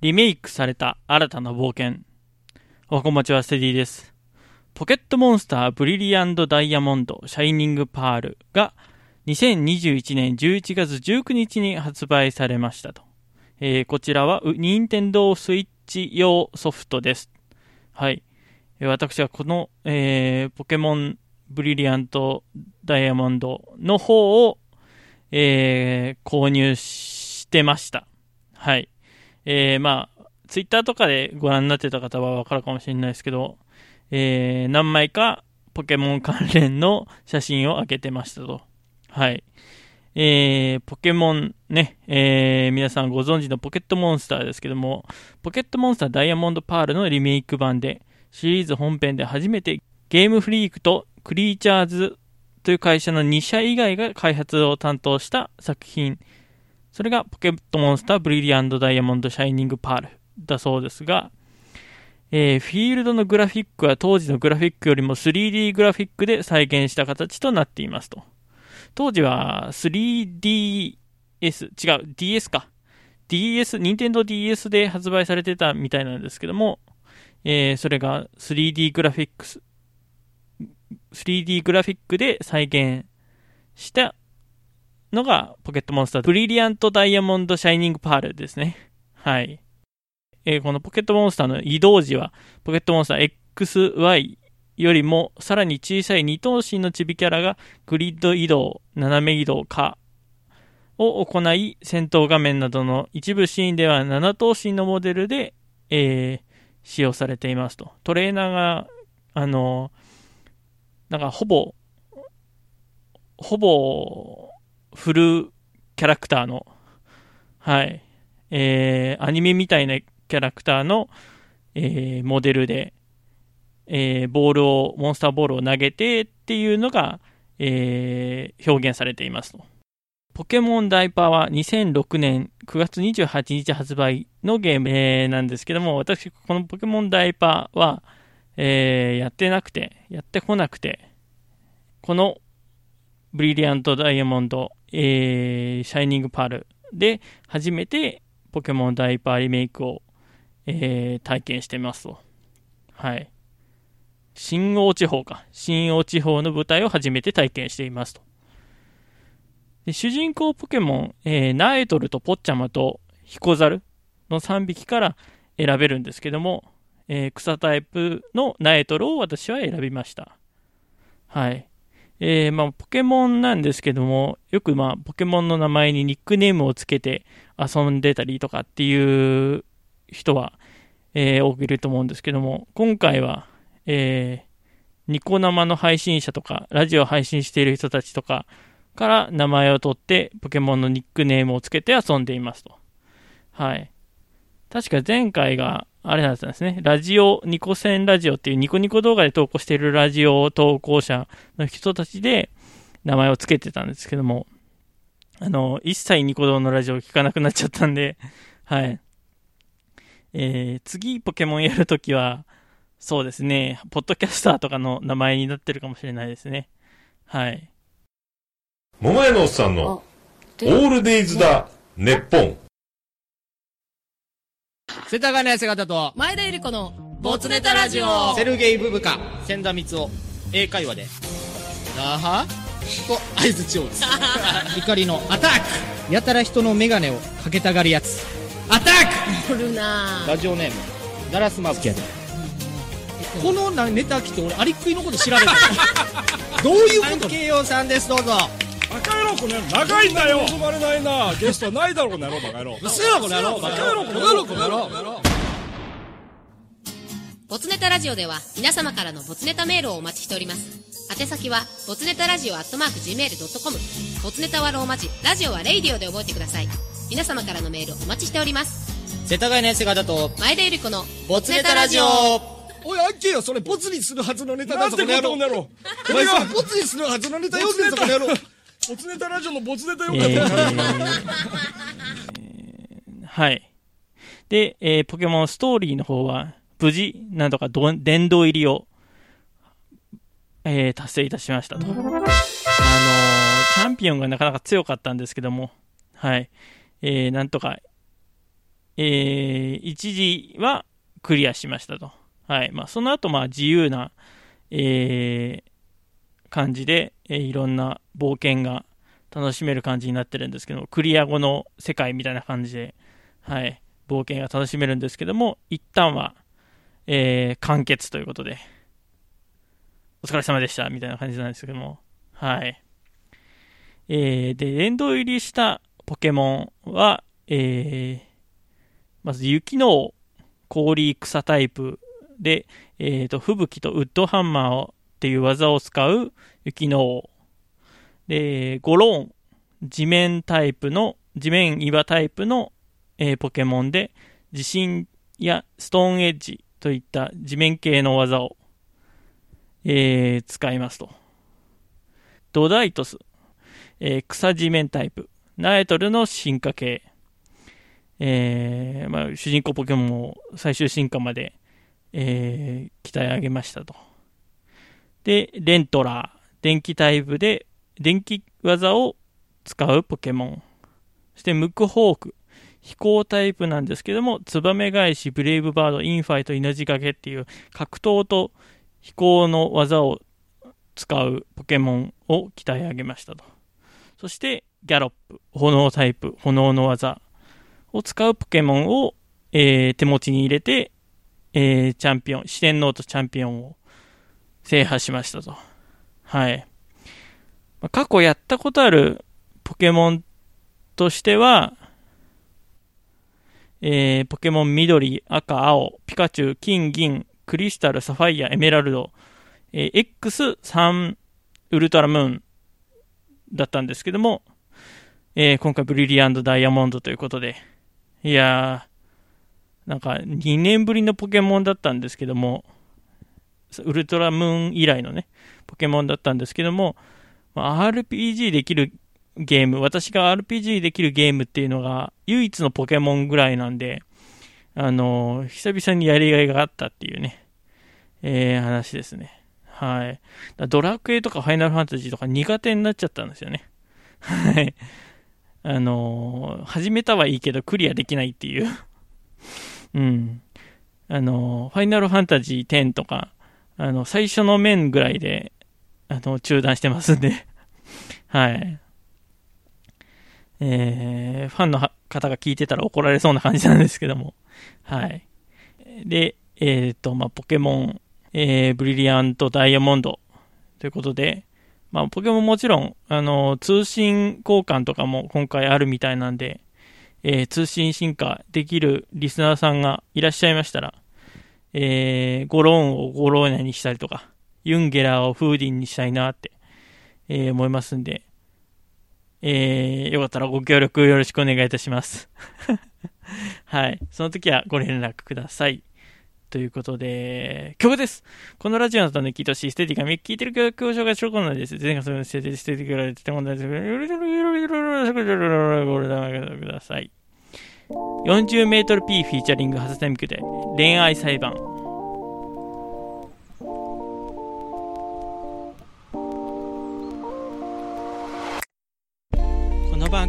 リメイクされた新たな冒険。おはこまちはステディです。ポケットモンスターブリリアントダイヤモンドシャイニングパールが2021年11月19日に発売されましたと。えーこちらは任天堂スイッチ用ソフトです。はい。私はこの、えーポケモンブリリアントダイヤモンドの方を、えー購入してました。はい。えーまあ、ツイッターとかでご覧になってた方はわかるかもしれないですけど、えー何枚かポケモン関連の写真を上げてましたと。はい。えーポケモンね、えー皆さんご存知のポケットモンスターですけども、ポケットモンスターダイヤモンドパールのリメイク版で、シリーズ本編で初めてゲームフリークとクリーチャーズという会社の2社以外が開発を担当した作品。それがポケットモンスターブリリアントダイヤモンドシャイニングパールだそうですが、えーフィールドのグラフィックは当時のグラフィックよりも 3D グラフィックで再現した形となっていますと。当時は 3DS、違う、DS か。DS、任天堂 DS で発売されてたみたいなんですけども、えーそれが 3D グラフィックス、3D グラフィックで再現したのがポケットモンスターブリリアントダイヤモンドシャイニングパールですね。はい。えーこのポケットモンスターの移動時は、ポケットモンスター XY よりもさらに小さい二頭身のチビキャラがグリッド移動、斜め移動かを行い、戦闘画面などの一部シーンでは7頭身のモデルで、えー使用されていますと。トレーナーが、あの、なんかほぼ、ほぼフルキャラクターの、はい、えーアニメみたいなキャラクターの、えーモデルで、えーボールを、モンスターボールを投げてっていうのが、えー表現されていますと。ポケモンダイパーは2006年9月28日発売のゲーム、なんですけども、私、このポケモンダイパーは、えーやってなくて、やってこなくて、このブリリアントダイヤモンド、えーシャイニングパールで初めてポケモンダイパーリメイクを、えー体験してますと。はい。新王地方か。新王地方の舞台を初めて体験していますと。で主人公ポケモン、えーナエトルとポッチャマとヒコザルの3匹から選べるんですけども、えー草タイプのナエトルを私は選びました。はい。えーまあ、ポケモンなんですけども、よくまあ、ポケモンの名前にニックネームをつけて遊んでたりとかっていう人は、えー多くいると思うんですけども、今回は、えーニコ生の配信者とか、ラジオ配信している人たちとかから名前を取って、ポケモンのニックネームをつけて遊んでいますと。はい。確か前回が、あれなんですね、ラジオ、ニコセンラジオっていうニコニコ動画で投稿しているラジオ投稿者の人たちで名前をつけてたんですけども、あの、一切ニコ動のラジオを聞かなくなっちゃったんで、はい。えー、次ポケモンやるときは、そうですね、ポッドキャスターとかの名前になってるかもしれないですね。はい。桃屋のおっさんのオールデイズだ、ネッポン。世田谷姿と、前田ゆり子のボツネタラジオ。セルゲイブブカ、千田光夫、英会話で、なは。と合図地をです。怒りの。アタック。やたら人のメガネを。かけたがるやつ。アタッおるな。クラジオネーム、ガラスマスキャで。このなネタ来て俺、アリクイのこと調べた。どういうこと？慶応さんです、どうぞ。バカ野郎この野郎長いんだよ。望まれないなゲストないだろこの野郎バカ野郎うっせえわ、この野郎。バカ野郎。この野郎この野郎ボツネタラジオでは皆様からのボツネタメールをお待ちしております。宛先はボツネタラジオアットマーク Gmail.com ボツネタはローマ字ラジオはレイディオで覚えてください。皆様からのメールお待ちしております。世田谷の姿と、前田ゆり子のボツネタラジオ。おいアッキーよそれボツにするはずのネタだなんてぞこの野郎。これがボツにするはずのネタ読んでんぞこの野郎ボツネタラジオのボツネタよえかったよー はい。で、えーポケモンストーリーの方は、無事、なんとかど殿堂入りを、えー達成いたしましたと。あのーチャンピオンがなかなか強かったんですけども、はい。えーなんとか、えー一時はクリアしましたと。はい。まあ、その後、まあ、自由な、えー、感じで、えー、いろんな冒険が楽しめる感じになってるんですけどクリア後の世界みたいな感じで、はい、冒険が楽しめるんですけども、一旦は、えー、完結ということで、お疲れ様でした、みたいな感じなんですけども、はい。えー、で、殿堂入りしたポケモンは、えー、まず雪の氷草タイプで、えっ、ー、と、吹雪とウッドハンマーをっていう技を使う雪の王。で、ゴローン、地面タイプの、地面岩タイプの、えー、ポケモンで、地震やストーンエッジといった地面系の技を、えー、使いますと。ドダイトス、えー、草地面タイプ、ナエトルの進化系、えー、まあ、主人公ポケモンを最終進化まで、えー、鍛え上げましたと。で、レントラー、電気タイプで電気技を使うポケモン。そしてムクホーク、飛行タイプなんですけども、ツバメ返し、ブレイブバード、インファイト、命がけっていう格闘と飛行の技を使うポケモンを鍛え上げましたと。そして、ギャロップ、炎タイプ、炎の技を使うポケモンを、えー、手持ちに入れて、えー、チャンピオン、四天王とチャンピオンを制覇しましたと。はい。過去やったことあるポケモンとしては、えー、ポケモン緑、赤、青、ピカチュウ、金、銀、クリスタル、サファイア、エメラルド、えー、X3 ウルトラムーンだったんですけども、えー、今回ブリリアントダイヤモンドということで、いやー、なんか2年ぶりのポケモンだったんですけども、ウルトラムーン以来のね、ポケモンだったんですけども、RPG できるゲーム、私が RPG できるゲームっていうのが唯一のポケモンぐらいなんで、あのー、久々にやりがいがあったっていうね、えー、話ですね。はい。ドラクエとかファイナルファンタジーとか苦手になっちゃったんですよね。はい。あのー、始めたはいいけどクリアできないっていううん。あのー、ファイナルファンタジー10とか、あの、最初の面ぐらいで、あの、中断してますんで はい。えー、ファンの方が聞いてたら怒られそうな感じなんですけども。はい。で、えっ、ー、と、まあ、ポケモンえー、ブリリアントダイヤモンドということで、まあ、ポケモンもちろん、あの、通信交換とかも今回あるみたいなんで、えー、通信進化できるリスナーさんがいらっしゃいましたら、えー、ゴローンをゴローナにしたりとか、ユンゲラーをフーディンにしたいなって、えー、思いますんで、えー、よかったらご協力よろしくお願いいたします。はい。その時はご連絡ください。ということで、曲です。このラジオのために聞いてほしいステディが聞いてる曲を紹介しようこなんです。前回それのステディ、ステディから出てもらって、ください。40メートル P フィーチャリングハサタミクで恋愛裁判。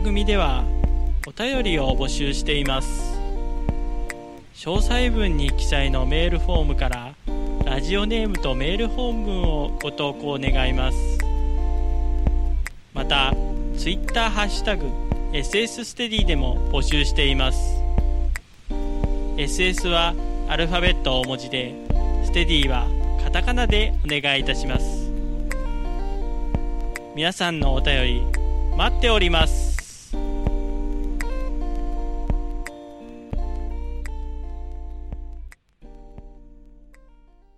組ではお便りを募集しています。詳細文に記載のメールフォームからラジオネームとメール本文をご投稿願います。また Twitter ハッシュタグ SS ステディでも募集しています。SS はアルファベット大文字でステディはカタカナでお願いいたします。皆さんのお便り待っております。